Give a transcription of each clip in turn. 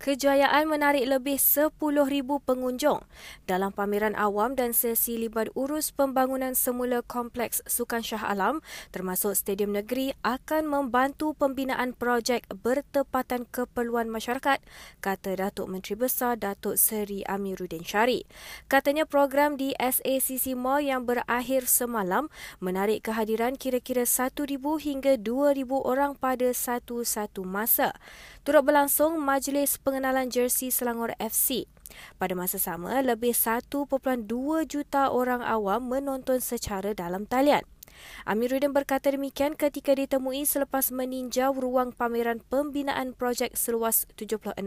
Kejayaan menarik lebih 10,000 pengunjung dalam pameran awam dan sesi libat urus pembangunan semula Kompleks Sukan Shah Alam termasuk Stadium Negeri akan membantu pembinaan projek bertepatan keperluan masyarakat, kata Datuk Menteri Besar Datuk Seri Amiruddin Syari. Katanya program di SACC Mall yang berakhir semalam menarik kehadiran kira-kira 1,000 hingga 2,000 orang pada satu-satu masa. Turut berlangsung majlis pengenalan jersey Selangor FC. Pada masa sama, lebih 1.2 juta orang awam menonton secara dalam talian. Amiruddin berkata demikian ketika ditemui selepas meninjau ruang pameran pembinaan projek seluas 76.08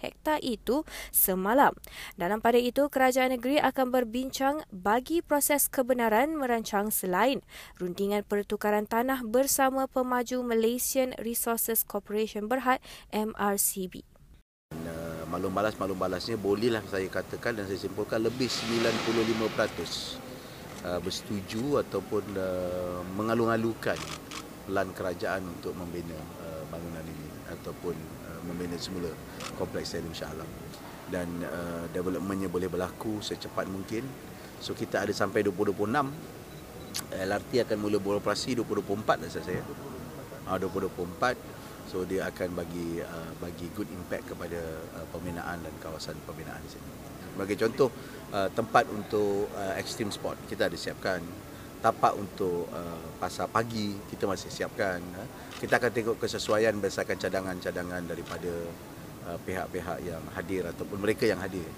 hektar itu semalam. Dalam pada itu, kerajaan negeri akan berbincang bagi proses kebenaran merancang selain rundingan pertukaran tanah bersama pemaju Malaysian Resources Corporation Berhad MRCB. Malum balas malum balasnya bolehlah saya katakan dan saya simpulkan lebih 95% Uh, bersetuju ataupun uh, mengalu-alukan plan kerajaan untuk membina uh, bangunan ini ataupun membina semula kompleks Stadium Shah Alam. Dan developmentnya boleh berlaku secepat mungkin. So kita ada sampai 2026 LRT akan mula beroperasi 2024 rasa saya. Uh, 2024 so dia akan bagi bagi good impact kepada pembinaan dan kawasan pembinaan di sini sebagai contoh uh, tempat untuk uh, extreme sport kita ada siapkan tapak untuk uh, pasar pagi kita masih siapkan uh. kita akan tengok kesesuaian berdasarkan cadangan-cadangan daripada uh, pihak-pihak yang hadir ataupun mereka yang hadir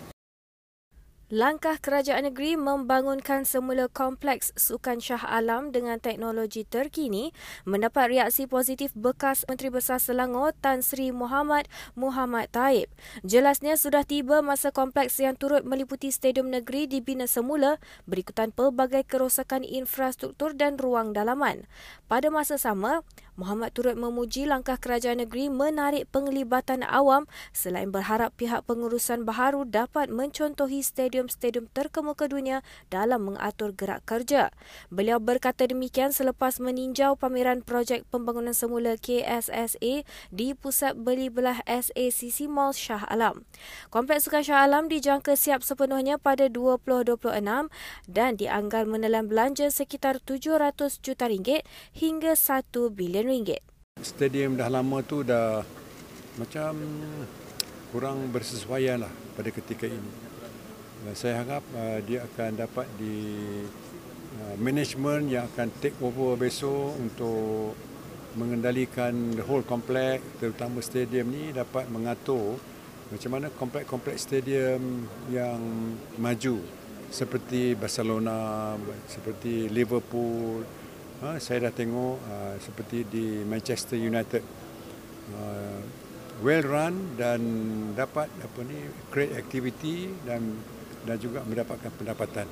Langkah kerajaan negeri membangunkan semula kompleks sukan Shah Alam dengan teknologi terkini mendapat reaksi positif bekas Menteri Besar Selangor Tan Sri Muhammad Muhammad Taib. Jelasnya sudah tiba masa kompleks yang turut meliputi stadium negeri dibina semula berikutan pelbagai kerosakan infrastruktur dan ruang dalaman. Pada masa sama, Muhammad turut memuji langkah kerajaan negeri menarik penglibatan awam selain berharap pihak pengurusan baharu dapat mencontohi stadium-stadium terkemuka dunia dalam mengatur gerak kerja. Beliau berkata demikian selepas meninjau pameran projek pembangunan semula KSSA di Pusat Beli Belah SACC Mall Shah Alam. Kompleks Sukan Shah Alam dijangka siap sepenuhnya pada 2026 dan dianggar menelan belanja sekitar 700 juta ringgit hingga 1 bilion ringgit. Stadium dah lama tu dah macam kurang bersesuaian lah pada ketika ini. Saya harap uh, dia akan dapat di uh, management yang akan take over besok untuk mengendalikan the whole complex terutama stadium ni dapat mengatur macam mana kompleks-kompleks stadium yang maju seperti Barcelona, seperti Liverpool, Ha, saya dah tengok uh, seperti di Manchester United uh, well run dan dapat apa ni create activity dan dan juga mendapatkan pendapatan.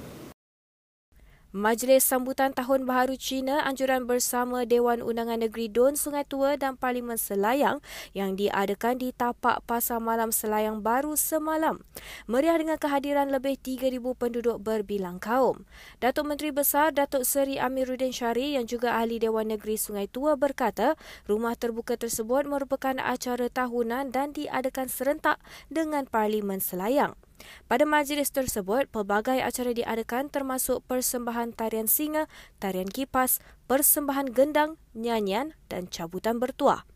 Majlis Sambutan Tahun Baharu Cina Anjuran Bersama Dewan Undangan Negeri Don Sungai Tua dan Parlimen Selayang yang diadakan di tapak Pasar Malam Selayang Baru semalam. Meriah dengan kehadiran lebih 3,000 penduduk berbilang kaum. Datuk Menteri Besar Datuk Seri Amiruddin Syari yang juga ahli Dewan Negeri Sungai Tua berkata rumah terbuka tersebut merupakan acara tahunan dan diadakan serentak dengan Parlimen Selayang. Pada majlis tersebut, pelbagai acara diadakan termasuk persembahan tarian singa, tarian kipas, persembahan gendang, nyanyian dan cabutan bertuah.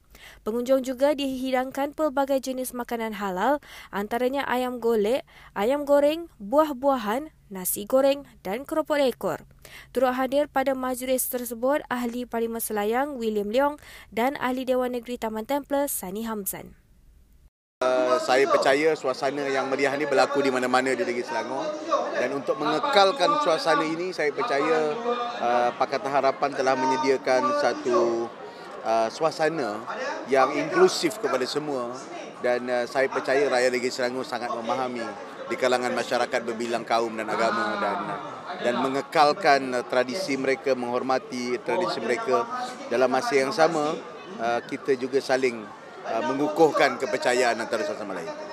Pengunjung juga dihidangkan pelbagai jenis makanan halal antaranya ayam golek, ayam goreng, buah-buahan, nasi goreng dan keropok ekor. Turut hadir pada majlis tersebut Ahli Parlimen Selayang William Leong dan Ahli Dewan Negeri Taman Templer Sani Hamzan. Uh, saya percaya suasana yang meriah ini berlaku di mana-mana di negeri Selangor. Dan untuk mengekalkan suasana ini saya percaya uh, Pakatan Harapan telah menyediakan satu uh, suasana yang inklusif kepada semua. Dan uh, saya percaya rakyat negeri Selangor sangat memahami di kalangan masyarakat berbilang kaum dan agama dan dan mengekalkan uh, tradisi mereka menghormati tradisi mereka. Dalam masa yang sama uh, kita juga saling mengukuhkan kepercayaan antara satu sama lain.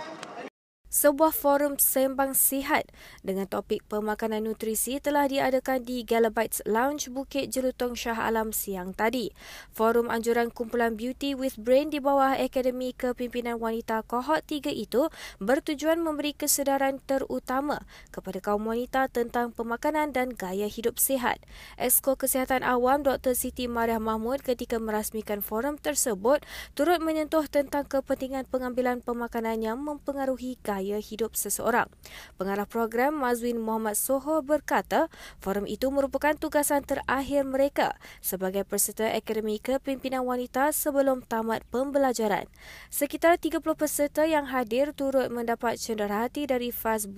Sebuah forum sembang sihat dengan topik pemakanan nutrisi telah diadakan di Galabytes Lounge Bukit Jelutong Shah Alam siang tadi. Forum anjuran kumpulan Beauty with Brain di bawah Akademi Kepimpinan Wanita Kohort 3 itu bertujuan memberi kesedaran terutama kepada kaum wanita tentang pemakanan dan gaya hidup sihat. Esko Kesihatan Awam Dr. Siti Mariah Mahmud ketika merasmikan forum tersebut turut menyentuh tentang kepentingan pengambilan pemakanan yang mempengaruhi gaya gaya hidup seseorang. Pengarah program Mazwin Muhammad Soho berkata, forum itu merupakan tugasan terakhir mereka sebagai peserta Akademi Kepimpinan Wanita sebelum tamat pembelajaran. Sekitar 30 peserta yang hadir turut mendapat cenderahati dari Faz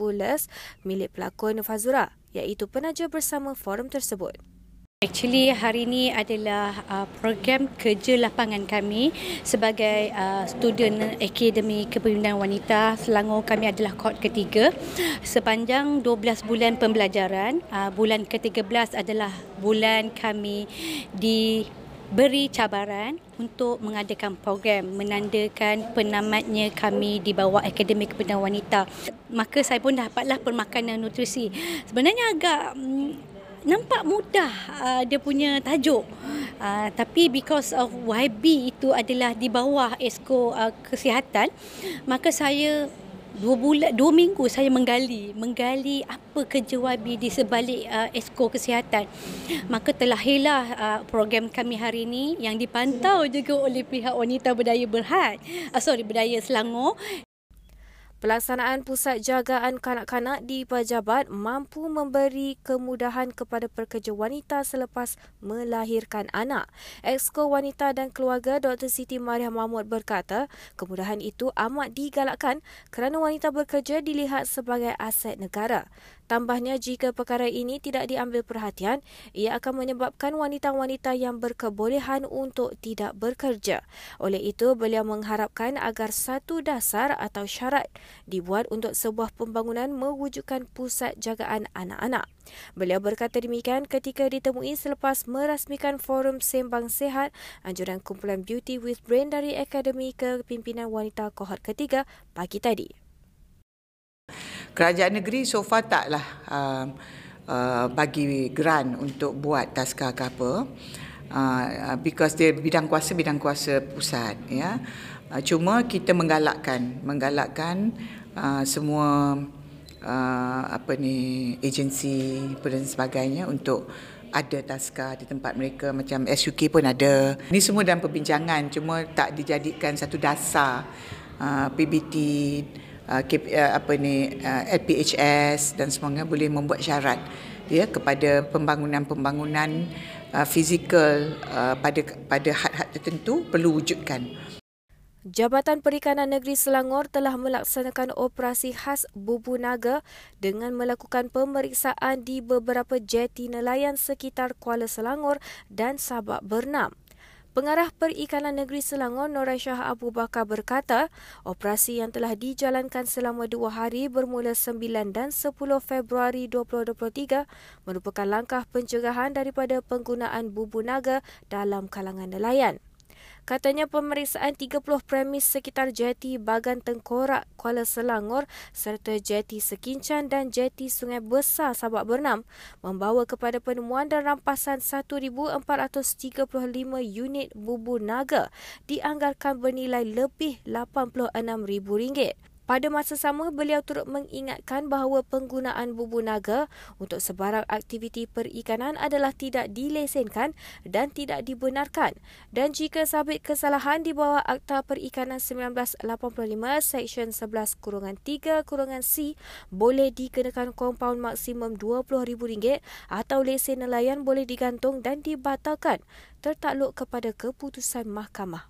milik pelakon Fazura iaitu penaja bersama forum tersebut. Actually hari ini adalah uh, program kerja lapangan kami sebagai uh, student Akademi Kepimpinan Wanita Selangor. Kami adalah kohort ketiga. Sepanjang 12 bulan pembelajaran uh, bulan ke-13 adalah bulan kami diberi cabaran untuk mengadakan program menandakan penamatnya kami di bawah Akademi Kepimpinan Wanita. Maka saya pun dapatlah permakanan nutrisi. Sebenarnya agak mm, nampak mudah uh, dia punya tajuk. Uh, tapi because of YB itu adalah di bawah esko uh, kesihatan, maka saya dua bulan dua minggu saya menggali menggali apa kerja YB di sebalik uh, esko kesihatan maka telah hilah uh, program kami hari ini yang dipantau juga oleh pihak wanita berdaya berhad uh, sorry berdaya Selangor Pelaksanaan pusat jagaan kanak-kanak di pejabat mampu memberi kemudahan kepada pekerja wanita selepas melahirkan anak. Exco Wanita dan Keluarga Dr. Siti Mariah Mahmud berkata, kemudahan itu amat digalakkan kerana wanita bekerja dilihat sebagai aset negara. Tambahnya, jika perkara ini tidak diambil perhatian, ia akan menyebabkan wanita-wanita yang berkebolehan untuk tidak bekerja. Oleh itu, beliau mengharapkan agar satu dasar atau syarat dibuat untuk sebuah pembangunan mewujudkan pusat jagaan anak-anak. Beliau berkata demikian ketika ditemui selepas merasmikan forum sembang sehat anjuran kumpulan Beauty with Brain dari Akademi Kepimpinan Wanita Kohort Ketiga pagi tadi kerajaan negeri so far taklah uh, uh, bagi grant untuk buat taska ke apa. Uh, because dia bidang kuasa bidang kuasa pusat ya. Uh, cuma kita menggalakkan menggalakkan uh, semua uh, apa ni agensi dan sebagainya untuk ada taska di tempat mereka. Macam SUK pun ada. Ini semua dalam perbincangan cuma tak dijadikan satu dasar uh, PBT uh, uh, apa ni uh, LPHS dan semuanya boleh membuat syarat ya kepada pembangunan-pembangunan uh, fizikal uh, pada pada had-had tertentu perlu wujudkan. Jabatan Perikanan Negeri Selangor telah melaksanakan operasi khas bubu naga dengan melakukan pemeriksaan di beberapa jeti nelayan sekitar Kuala Selangor dan Sabak Bernam. Pengarah Perikanan Negeri Selangor Nora Shah Abu Bakar berkata, operasi yang telah dijalankan selama dua hari bermula 9 dan 10 Februari 2023 merupakan langkah pencegahan daripada penggunaan bubu naga dalam kalangan nelayan. Katanya pemeriksaan 30 premis sekitar jeti Bagan Tengkorak, Kuala Selangor serta jeti Sekincan dan jeti Sungai Besar Sabak Bernam membawa kepada penemuan dan rampasan 1,435 unit bubu naga dianggarkan bernilai lebih RM86,000. Pada masa sama, beliau turut mengingatkan bahawa penggunaan bubu naga untuk sebarang aktiviti perikanan adalah tidak dilesenkan dan tidak dibenarkan. Dan jika sabit kesalahan di bawah Akta Perikanan 1985 Seksyen 11 kurungan 3 kurungan C boleh dikenakan kompaun maksimum RM20,000 atau lesen nelayan boleh digantung dan dibatalkan tertakluk kepada keputusan mahkamah.